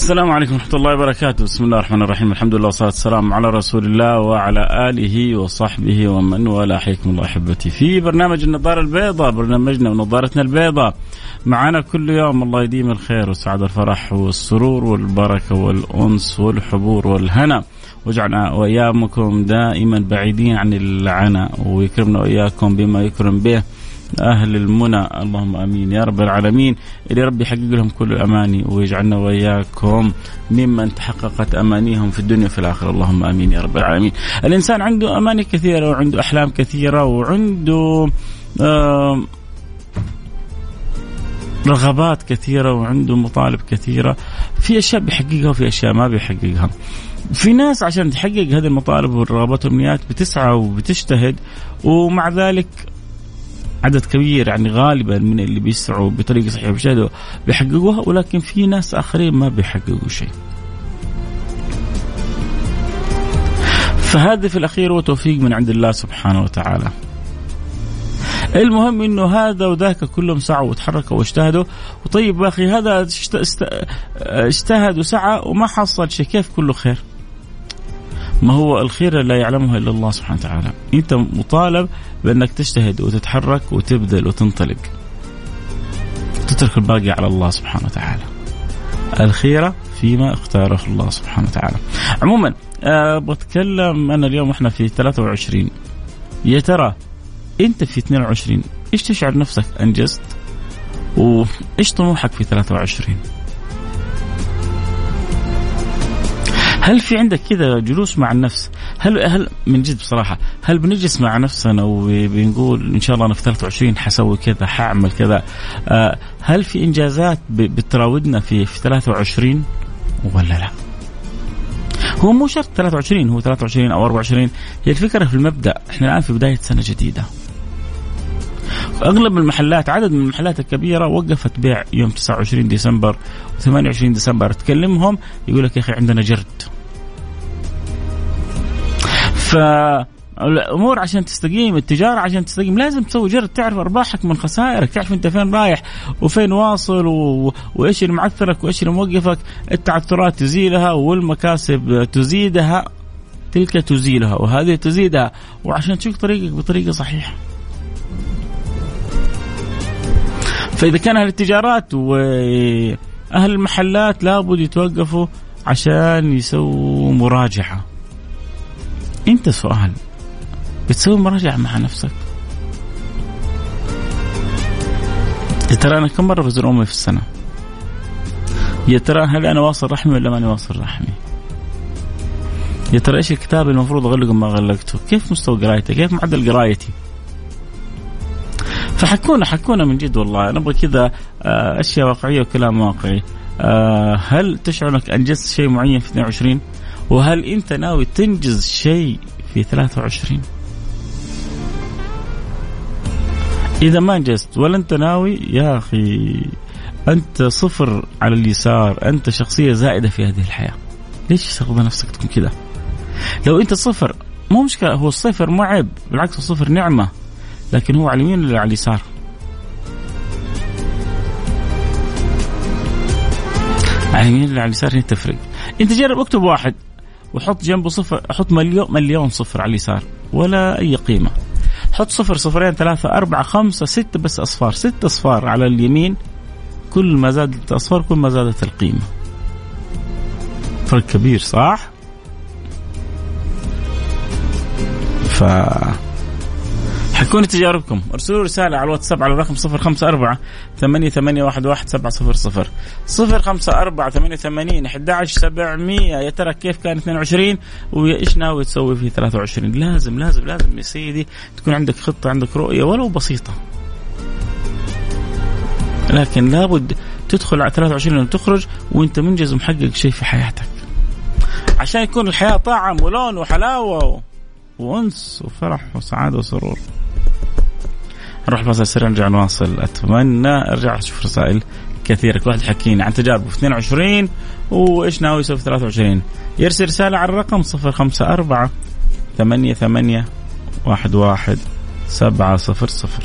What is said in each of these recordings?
السلام عليكم ورحمة الله وبركاته، بسم الله الرحمن الرحيم، الحمد لله والصلاة والسلام على رسول الله وعلى آله وصحبه ومن والاه، حياكم الله أحبتي. في برنامج النظارة البيضاء، برنامجنا ونظارتنا البيضاء. معنا كل يوم الله يديم الخير والسعادة والفرح والسرور والبركة والأنس والحبور والهنا. واجعلنا وإياكم دائما بعيدين عن العنا ويكرمنا وإياكم بما يكرم به. أهل المنى. اللهم آمين. يا رب العالمين. اللي ربي يحقق لهم كل الأماني ويجعلنا وإياكم ممن تحققت أمانيهم في الدنيا وفي الآخرة. اللهم آمين يا رب العالمين. الإنسان عنده أماني كثيرة وعنده أحلام كثيرة وعنده رغبات كثيرة وعنده مطالب كثيرة. في أشياء بيحققها وفي أشياء ما بيحققها. في ناس عشان تحقق هذه المطالب والرغبات والأمنيات بتسعى وبتجتهد ومع ذلك عدد كبير يعني غالبا من اللي بيسعوا بطريقة صحيحة بيجتهدوا بيحققوها ولكن في ناس آخرين ما بيحققوا شيء. فهذا في الأخير هو توفيق من عند الله سبحانه وتعالى. المهم إنه هذا وذاك كلهم سعوا وتحركوا واجتهدوا وطيب أخي هذا اجتهد وسعى وما حصل شيء كيف كله خير؟ ما هو الخير لا يعلمه إلا الله سبحانه وتعالى. أنت مطالب بأنك تجتهد وتتحرك وتبذل وتنطلق. تترك الباقي على الله سبحانه وتعالى. الخيرة فيما اختاره الله سبحانه وتعالى. عموما أه بتكلم أنا اليوم إحنا في 23 يا ترى أنت في 22 إيش تشعر نفسك أنجزت؟ وإيش طموحك في 23 هل في عندك كذا جلوس مع النفس؟ هل هل من جد بصراحة هل بنجلس مع نفسنا وبنقول إن شاء الله أنا في 23 حسوي كذا حأعمل كذا؟ آه، هل في إنجازات بتراودنا في في 23 ولا لا؟ هو مو شرط 23 هو 23 أو 24 هي الفكرة في المبدأ إحنا الآن في بداية سنة جديدة. أغلب المحلات عدد من المحلات الكبيرة وقفت بيع يوم 29 ديسمبر و28 ديسمبر. تكلمهم يقول لك يا أخي عندنا جرد. ف الأمور عشان تستقيم التجارة عشان تستقيم لازم تسوي جرد تعرف أرباحك من خسائرك تعرف أنت فين رايح وفين واصل و... وإيش اللي معثرك وإيش اللي موقفك. التعثرات تزيلها والمكاسب تزيدها تلك تزيلها وهذه تزيدها. وعشان تشوف طريقك بطريقة صحيحة. فاذا كان أهل التجارات وأهل المحلات لابد يتوقفوا عشان يسووا مراجعة. أنت سؤال بتسوي مراجعة مع نفسك؟ يا ترى أنا كم مرة بزور أمي في السنة؟ يا ترى هل أنا واصل رحمي ولا ماني واصل رحمي؟ يا ترى إيش الكتاب المفروض أغلقه ما غلقته؟ كيف مستوى قرايتي كيف معدل قرايتي؟ فحكونا حكونا من جد والله. نبغى كذا آه، أشياء واقعية وكلام واقعي. آه، هل تشعر أنك أنجزت شيء معين في 22 وهل أنت ناوي تنجز شيء في 23 إذا ما أنجزت ولا أنت ناوي يا أخي أنت صفر على اليسار أنت شخصية زائدة في هذه الحياة. ليش ترضى نفسك تكون كذا؟ لو أنت صفر مو مشكلة هو الصفر مو عيب بالعكس الصفر نعمة. لكن هو على اليمين ولا على اليسار؟ على اليمين ولا على اليسار هي تفرق. انت جرب اكتب واحد وحط جنبه صفر حط مليون مليون صفر على اليسار ولا أي قيمة. حط صفر صفرين ثلاثة أربعة خمسة ستة بس أصفار. ستة أصفار على اليمين كل ما زادت الأصفار كل ما زادت القيمة. فرق كبير صح؟ ف حكوني تجاربكم. ارسلوا رسالة على الواتساب على الرقم صفر خمسة أربعة ثمانية ثمانية واحد واحد سبعة صفر صفر. صفر خمسة أربعة ثمانية ثمانين أحد عشر سبعمية. يا ترى كيف كان 22 وإيش ناوي تسوي في 23 لازم لازم لازم يا سيدي تكون عندك خطة عندك رؤية ولو بسيطة. لكن لابد تدخل على 23 وتخرج وانت منجز ومحقق شيء في حياتك. عشان يكون الحياة طعم ولون وحلاوة وأنس وفرح وسعادة وسرور. نروح فاصل سريع نرجع نواصل. أتمنى أرجع أشوف رسائل كثيرة. كل واحد يحكيني عن تجاربه. في 22 وإيش ناوي يسوي في 23 يرسل رسالة على الرقم 054 ثمانية ثمانية واحد واحد سبعة صفر صفر.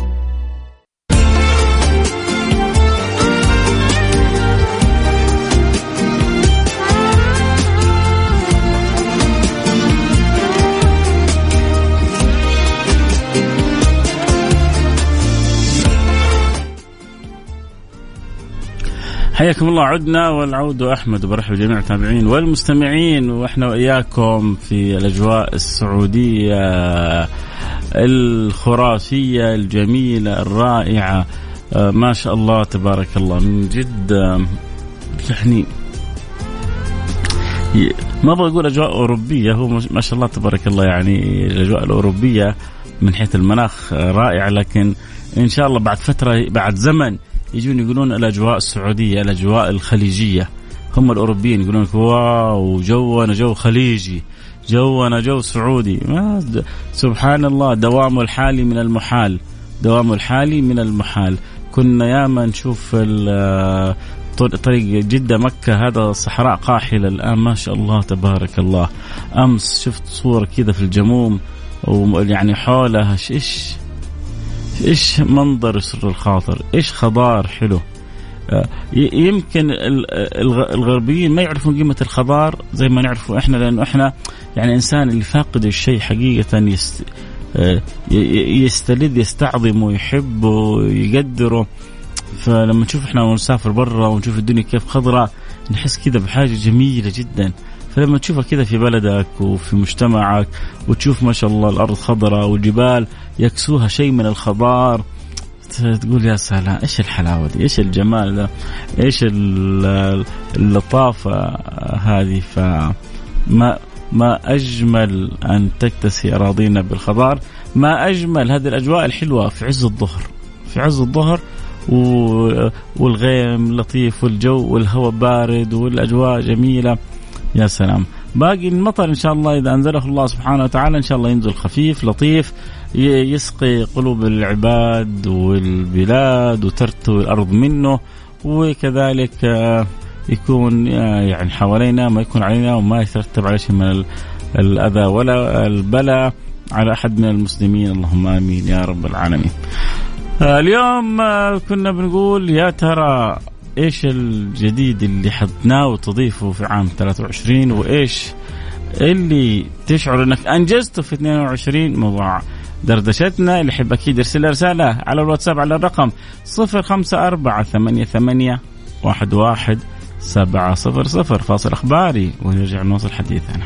حياكم الله. عدنا والعود أحمد وبرحب جميع المتابعين والمستمعين وإحنا وإياكم في الأجواء السعودية الخرافية الجميلة الرائعة. آه، ما شاء الله تبارك الله. من جد آه، يعني ما أبغى أقول أجواء أوروبية هو ما شاء الله تبارك الله يعني الأجواء الأوروبية من حيث المناخ رائعه لكن إن شاء الله بعد فترة بعد زمن يجون يقولون الأجواء السعودية الأجواء الخليجية. هم الأوروبيين يقولون لك wow جونا جو خليجي جونا جو سعودي. ما سبحان الله دوام الحالي من المحال دوام الحالي من المحال. كنا ياما نشوف طريق جدة مكة هذا صحراء قاحلة الآن ما شاء الله تبارك الله. أمس شفت صورة كذا في الجموم ويعني حولها إيش؟ إيش منظر يسر الخاطر؟ إيش خضار حلو؟ آه، يمكن الغربيين ما يعرفون قيمة الخضار زي ما نعرفه إحنا لأنه إحنا يعني إنسان اللي فاقد الشيء حقيقة يست آه، يستلذ يستعظمه يحبه يقدره فلما نشوف إحنا نسافر برا ونشوف الدنيا كيف خضراء نحس كذا بحاجة جميلة جدا. فلما تشوفها كذا في بلدك وفي مجتمعك وتشوف ما شاء الله الأرض خضراء والجبال يكسوها شيء من الخضار تقول يا سلام إيش الحلاوة دي؟ إيش الجمال ده؟ إيش اللطافة هذه؟ فما ما أجمل أن تكتسي أراضينا بالخضار ما أجمل هذه الأجواء الحلوة في عز الظهر في عز الظهر والغيم لطيف والجو والهواء بارد والأجواء جميلة. يا سلام باقي المطر إن شاء الله إذا أنزله الله سبحانه وتعالى إن شاء الله ينزل خفيف لطيف يسقي قلوب العباد والبلاد وترتوي الأرض منه وكذلك آه، يكون آه، يعني حوالينا ما يكون علينا وما يترتب عليه شيء من الأذى ولا البلاء على أحد من المسلمين اللهم آمين يا رب العالمين. آه، اليوم كنا بنقول يا ترى إيش الجديد اللي حتناوي تضيفه في عام 23 وإيش اللي تشعر إنك أنجزته في 22 موضوع دردشتنا اللي يحب أكيد يرسل رسالة على الواتساب على الرقم 054 88 11 700 فاصل إخباري ونرجع نواصل حديثنا.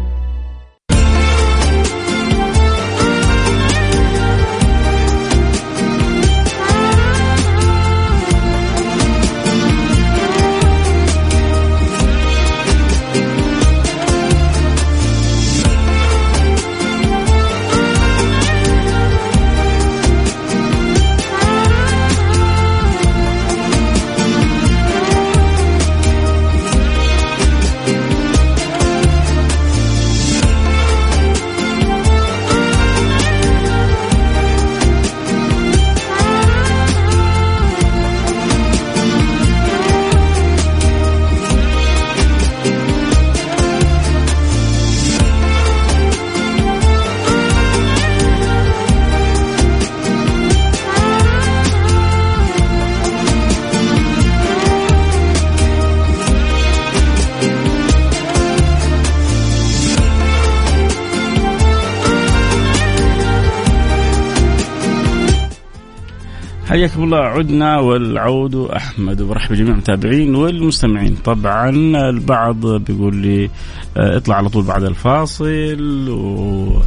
حياكم الله عدنا والعود أحمد. وبرحب بجميع المتابعين والمستمعين. طبعا البعض بيقول لي آه، اطلع على طول بعد الفاصل و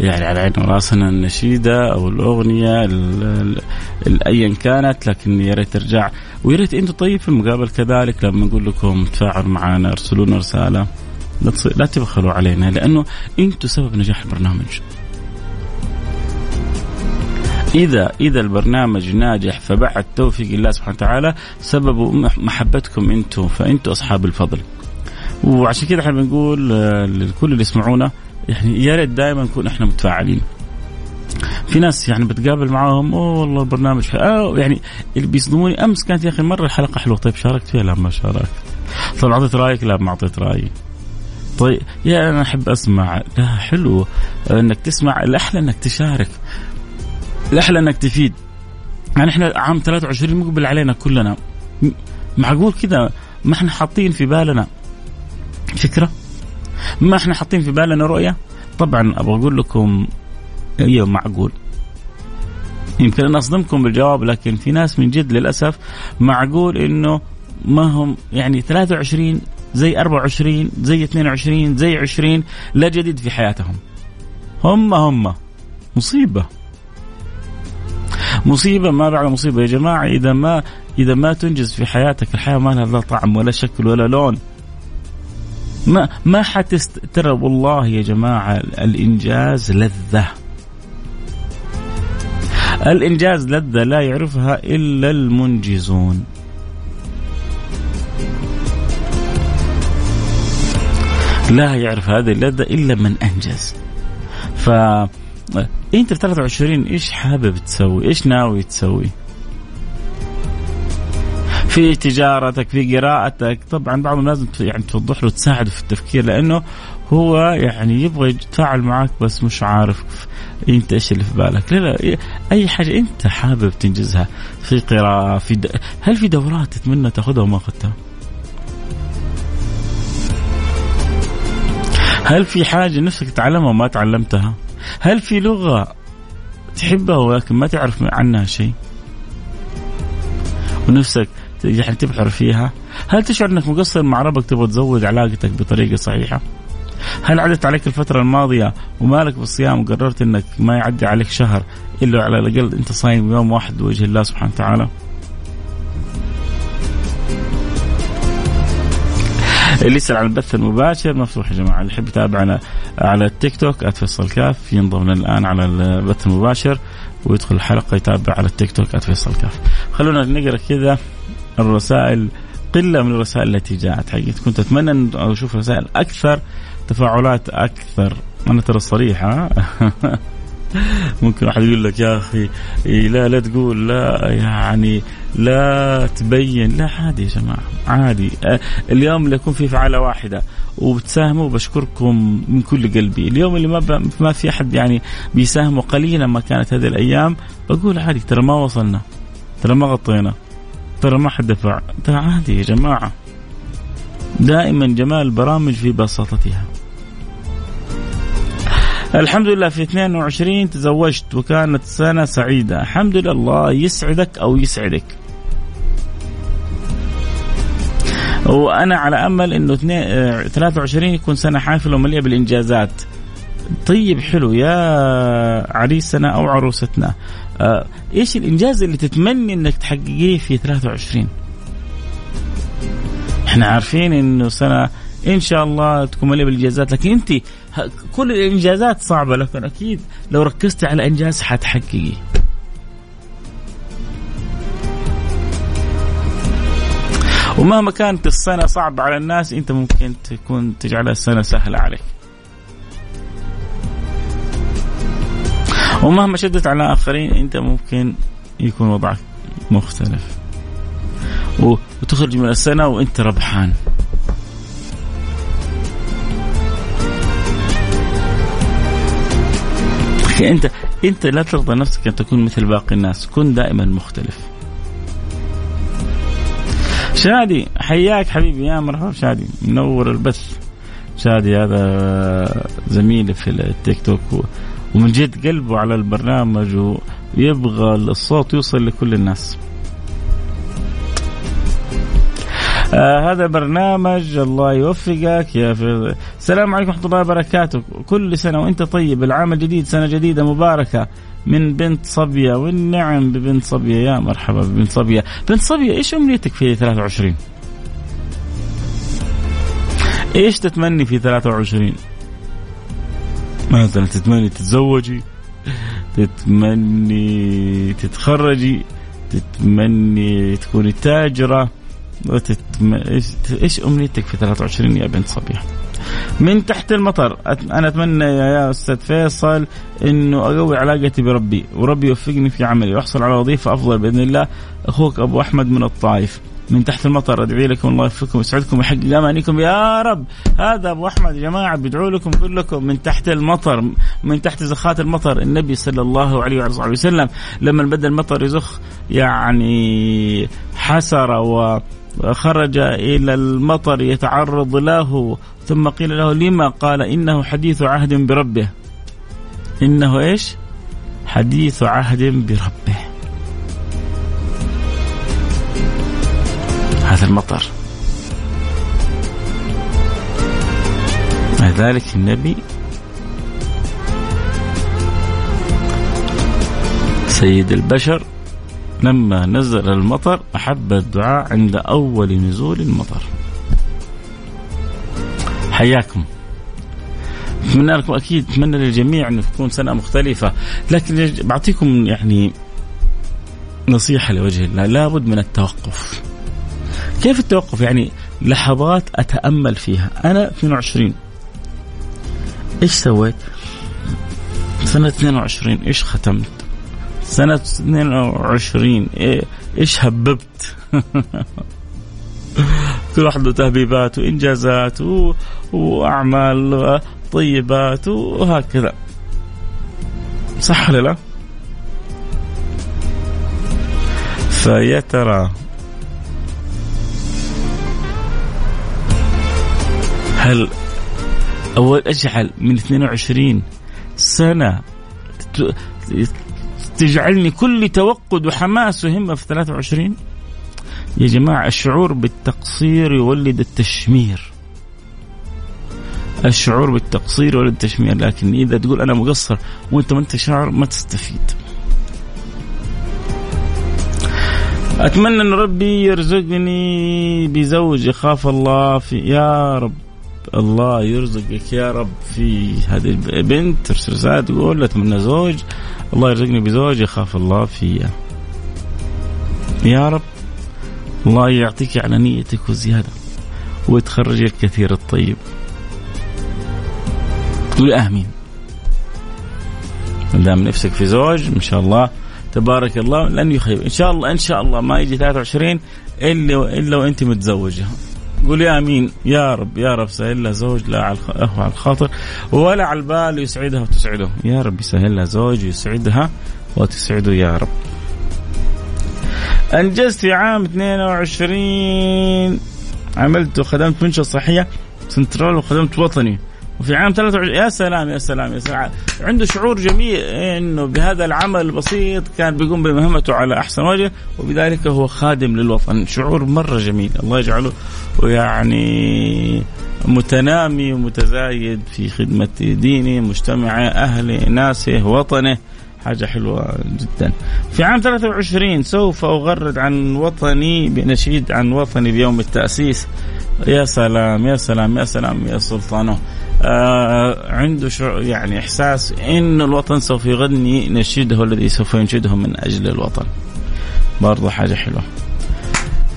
يعني على عين راسنا النشيدة أو الأغنية ايا كانت لكن يا ريت ترجع. ويا ريت أنتم طيب في المقابل كذلك لما نقول لكم تفاعلوا معنا ارسلوا لنا رسالة. لا, تبخلوا علينا لأنه أنتم سبب نجاح البرنامج. إذا إذا البرنامج ناجح فبعد توفيق الله سبحانه وتعالى سبب محبتكم أنتم فأنتم أصحاب الفضل. وعشان كذا إحنا بنقول آه، لكل اللي يسمعونا يعني يا ريت دائما نكون إحنا متفاعلين. في ناس يعني بتقابل معاهم أوه والله البرنامج آه يعني اللي بيصدموني أمس كانت يا أخي مرة الحلقة حلوة. طيب شاركت فيها؟ لا ما شاركت. طيب أعطيت رأيك؟ لا ما أعطيت رأيي. طيب يا أنا أحب أسمع. لا حلو. إنك تسمع الأحلى إنك تشارك. الأحلى إنك تفيد. يعني إحنا عام 23 مقبل علينا كلنا. معقول كذا؟ ما إحنا حاطين في بالنا فكرة؟ ما إحنا حاطين في بالنا رؤية؟ طبعا أبغى أقول لكم أيوه معقول. يمكن أنا أصدمكم بالجواب لكن في ناس من جد للأسف معقول إنه ما هم يعني 23 زي 24 زي 22 زي 20 لا جديد في حياتهم. هم هم. مصيبة. مصيبة ما بعد مصيبة. يا جماعة إذا ما إذا ما تنجز في حياتك الحياة ما لها لا طعم ولا شكل ولا لون. ما ما حتست ترى والله يا جماعة الإنجاز لذة. الإنجاز لذة لا يعرفها إلا المنجزون. لا يعرف هذه اللذة إلا من أنجز. ف أنت في 23 إيش حابب تسوي إيش ناوي تسوي في تجارتك في قراءتك طبعا بعض الناس يعني توضح له تساعده في التفكير لأنه هو يعني يبغى يتفاعل معك بس مش عارف أنت إيش اللي في بالك لا لا أي حاجة أنت حابب تنجزها في قراءة في د... هل في دورات تتمنى تاخذها وما اخذتها؟ هل في حاجة نفسك تتعلمها وما تعلمتها؟ هل في لغة تحبها ولكن ما تعرف عنها شيء؟ ونفسك يعني تبحر فيها؟ هل تشعر إنك مقصر مع ربك تبغى تزود علاقتك بطريقة صحيحة؟ هل عدت عليك الفترة الماضية ومالك بالصيام وقررت إنك ما يعدي عليك شهر إلا على الأقل أنت صايم يوم واحد بوجه الله سبحانه وتعالى؟ اللي يسأل عن البث المباشر مفتوح يا جماعة. اللي يحب يتابعنا على التيك توك @فيصل كاف ينضم الآن على البث المباشر ويدخل الحلقة يتابع على التيك توك @فيصل كاف. خلونا نقرأ كذا الرسائل قلة من الرسائل التي جاءت. حقيقة كنت أتمنى أن أشوف رسائل أكثر تفاعلات أكثر. أنا ترى صريحه ممكن واحد يقول لك يا أخي إيه لا لا تقول لا يعني لا تبين. لا عادي يا جماعة عادي. اليوم اللي يكون في فعالة واحدة وبتساهموا بشكركم من كل قلبي. اليوم اللي ما ما في أحد يعني بيساهموا قليلا ما كانت هذه الأيام بقول عادي ترى ما وصلنا ترى ما غطينا ترى ما حد دفع. ترى عادي يا جماعة. دائما جمال البرامج في بساطتها. الحمد لله في 22 تزوجت وكانت سنة سعيدة. الحمد لله الله يسعدك أو يسعدك. وأنا على أمل أنه 23 يكون سنة حافلة ومليئة بالإنجازات. طيب حلو. يا عريسنا أو عروستنا آه، إيش الإنجاز اللي تتمني أنك تحققيه في 23 إحنا عارفين إنه سنة إن شاء الله تكون مليئة بالإنجازات لكن أنت كل الإنجازات صعبة لكن أكيد لو ركزتي على إنجاز حتحققي ومهما كانت السنة صعبة على الناس أنت ممكن تكون تجعلها السنة سهلة عليك. ومهما شدت على آخرين أنت ممكن يكون وضعك مختلف. وتخرج من السنة وأنت ربحان. انت أنت لا ترضى نفسك أن تكون مثل باقي الناس. كن دائما مختلف. شادي حياك حبيبي. يا مرحبا شادي. منور البث. شادي هذا زميلي في التيك توك. ومن جد قلبه على البرنامج يبغى الصوت يوصل لكل الناس. آه هذا برنامج الله يوفقك يا في السلام عليكم ورحمة الله وبركاته. كل سنة وأنت طيب العام الجديد سنة جديدة مباركة من بنت صبية والنعم ببنت صبية. يا مرحبا ببنت صبية. بنت صبية إيش أمنيتك في 23 إيش تتمني في 23 مثلا تتمني تتزوجي تتمني تتخرجي تتمني تكوني تاجرة وتتم... إيش أمنيتك في 23 يا بنت صبية؟ من تحت المطر. أنا أتمنى يا أستاذ فيصل إنه أقوي علاقتي بربي وربي يوفقني في عملي وأحصل على وظيفة أفضل بإذن الله. أخوك أبو أحمد من الطائف. من تحت المطر أدعي لكم الله يوفقكم ويسعدكم ويحقق أمانيكم. يا رب! هذا أبو أحمد يا جماعة بيدعو لكم كلكم. من تحت المطر من تحت زخات المطر النبي صلى الله عليه وعلى وسلم لما بدا المطر يزخ يعني حسر و خرج إلى المطر يتعرض له ثم قيل له لما؟ قال إنه حديث عهد بربه. إنه إيش؟ حديث عهد بربه. هذا المطر. ذلك النبي سيد البشر لما نزل المطر أحب الدعاء عند أول نزول المطر. حياكم. أتمنى لكم أكيد أتمنى للجميع انه تكون سنة مختلفة. لكن بعطيكم يعني نصيحة لوجه الله لابد من التوقف. كيف التوقف؟ يعني لحظات أتأمل فيها. أنا 22 إيش سويت؟ سنة 22 إيش ختمت؟ سنة 22 إيه إيش هببت كل واحد له تهبيبات وانجازات. وأعمال طيبات وهكذا صح ولا لا؟ فيا ترى هل أول أجعل من 22 سنة تجعلني كل توقد وحماس وهمة في 23 يا جماعة الشعور بالتقصير يولد التشمير. الشعور بالتقصير يولد التشمير لكن إذا تقول أنا مقصر وأنت ما أنت شاعر ما تستفيد. أتمنى أن ربي يرزقني بزوج يخاف الله في يا رب. الله يرزقك يا رب في هذه البنت. ترسل رسالة تقول أتمنى زوج. الله يرزقني بزوج يخاف الله فيا. يا رب الله يعطيك على نيتك وزيادة وتخرج الكثير الطيب. قولي آمين. ما دام نفسك في زوج ما شاء الله تبارك الله لن يخيب. إن شاء الله إن شاء الله ما يجي 23 إلا الا وأنت متزوجه قولي أمين يا رب يا رب سهل لها زوج لا على على الخاطر ولا على البال يسعدها وتسعده. يا رب يسهل لها زوج يسعدها وتسعده يا رب. أنجزت في عام 22 عملت وخدمت منشأة صحية سنترال وخدمت وطني. وفي عام 23 يا سلام يا سلام يا سلام. عنده شعور جميل إنه بهذا العمل البسيط كان بيقوم بمهمته على أحسن وجه وبذلك هو خادم للوطن شعور مرة جميل. الله يجعله يعني متنامي ومتزايد في خدمة دينه مجتمعه أهله ناسه وطنه. حاجة حلوة جدا. في عام 23 سوف أغرد عن وطني بنشيد عن وطني بيوم التأسيس. يا سلام يا سلام يا سلام يا سلطانه. آه عنده يعني إحساس أن الوطن سوف يغني نشيده الذي سوف ينشده من أجل الوطن. برضو حاجة حلوة.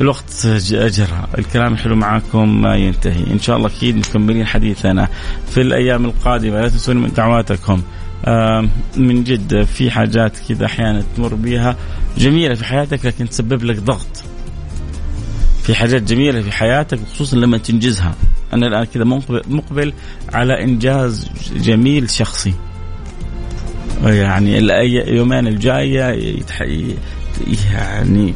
الوقت أجرى الكلام الحلو معاكم ما ينتهي. إن شاء الله أكيد مكملين حديثنا في الأيام القادمة. لا تنسون من دعواتكم. من جد في حاجات كذا أحيانا تمر بها جميلة في حياتك لكن تسبب لك ضغط. في حاجات جميلة في حياتك خصوصا لما تنجزها. أنا الآن كذا مقبل على إنجاز جميل شخصي يعني اليومين الجاية يعني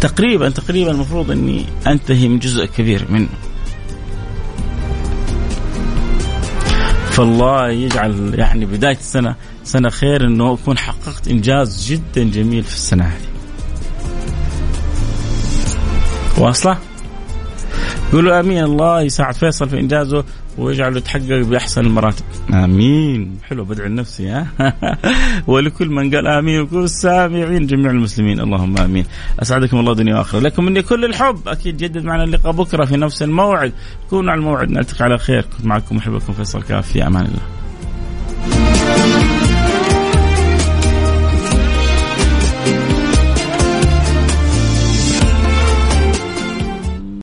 تقريبا تقريبا المفروض إني أنتهي من جزء كبير منه فالله يجعل يعني بداية السنة سنة خير إنه أكون حققت إنجاز جدا جميل في السنة هذه. واصلة؟ قولوا آمين. الله يساعد فيصل في إنجازه ويجعله يتحقق بأحسن المراتب. آمين. حلو بدعي لنفسي ها؟ ولكل من قال آمين وكل السامعين جميع المسلمين. اللهم آمين. أسعدكم الله دنيا وآخرة، لكم مني كل الحب. أكيد جدد معنا اللقاء بكرة في نفس الموعد، كونوا على الموعد. نلتقي على خير، كنت معكم محبكم فيصل كاف في أمان الله.